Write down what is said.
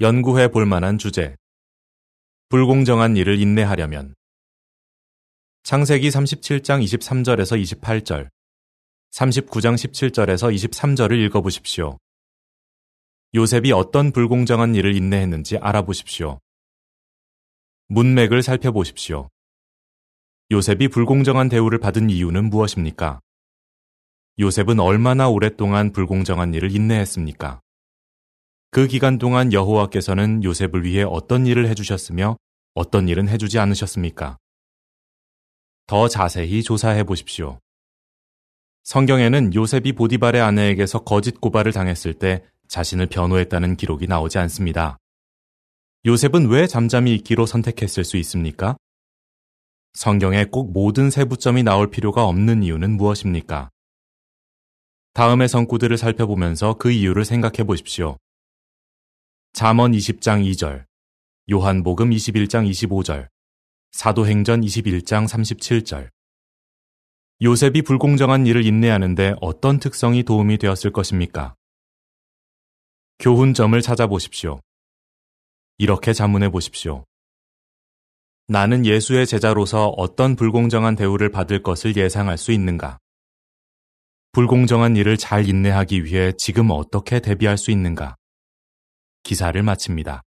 연구해 볼 만한 주제. 불공정한 일을 인내하려면 창세기 37장 23절에서 28절, 39장 17절에서 23절을 읽어보십시오. 요셉이 어떤 불공정한 일을 인내했는지 알아보십시오. 문맥을 살펴보십시오. 요셉이 불공정한 대우를 받은 이유는 무엇입니까? 요셉은 얼마나 오랫동안 불공정한 일을 인내했습니까? 그 기간 동안 여호와께서는 요셉을 위해 어떤 일을 해주셨으며 어떤 일은 해주지 않으셨습니까? 더 자세히 조사해 보십시오. 성경에는 요셉이 보디발의 아내에게서 거짓 고발을 당했을 때 자신을 변호했다는 기록이 나오지 않습니다. 요셉은 왜 잠잠히 있기로 선택했을 수 있습니까? 성경에 꼭 모든 세부점이 나올 필요가 없는 이유는 무엇입니까? 다음의 성구들을 살펴보면서 그 이유를 생각해 보십시오. 잠언 20장 2절, 요한복음 21장 25절, 사도행전 21장 37절. 요셉이 불공정한 일을 인내하는데 어떤 특성이 도움이 되었을 것입니까? 교훈점을 찾아보십시오. 이렇게 자문해 보십시오. 나는 예수의 제자로서 어떤 불공정한 대우를 받을 것을 예상할 수 있는가? 불공정한 일을 잘 인내하기 위해 지금 어떻게 대비할 수 있는가? 기사를 마칩니다.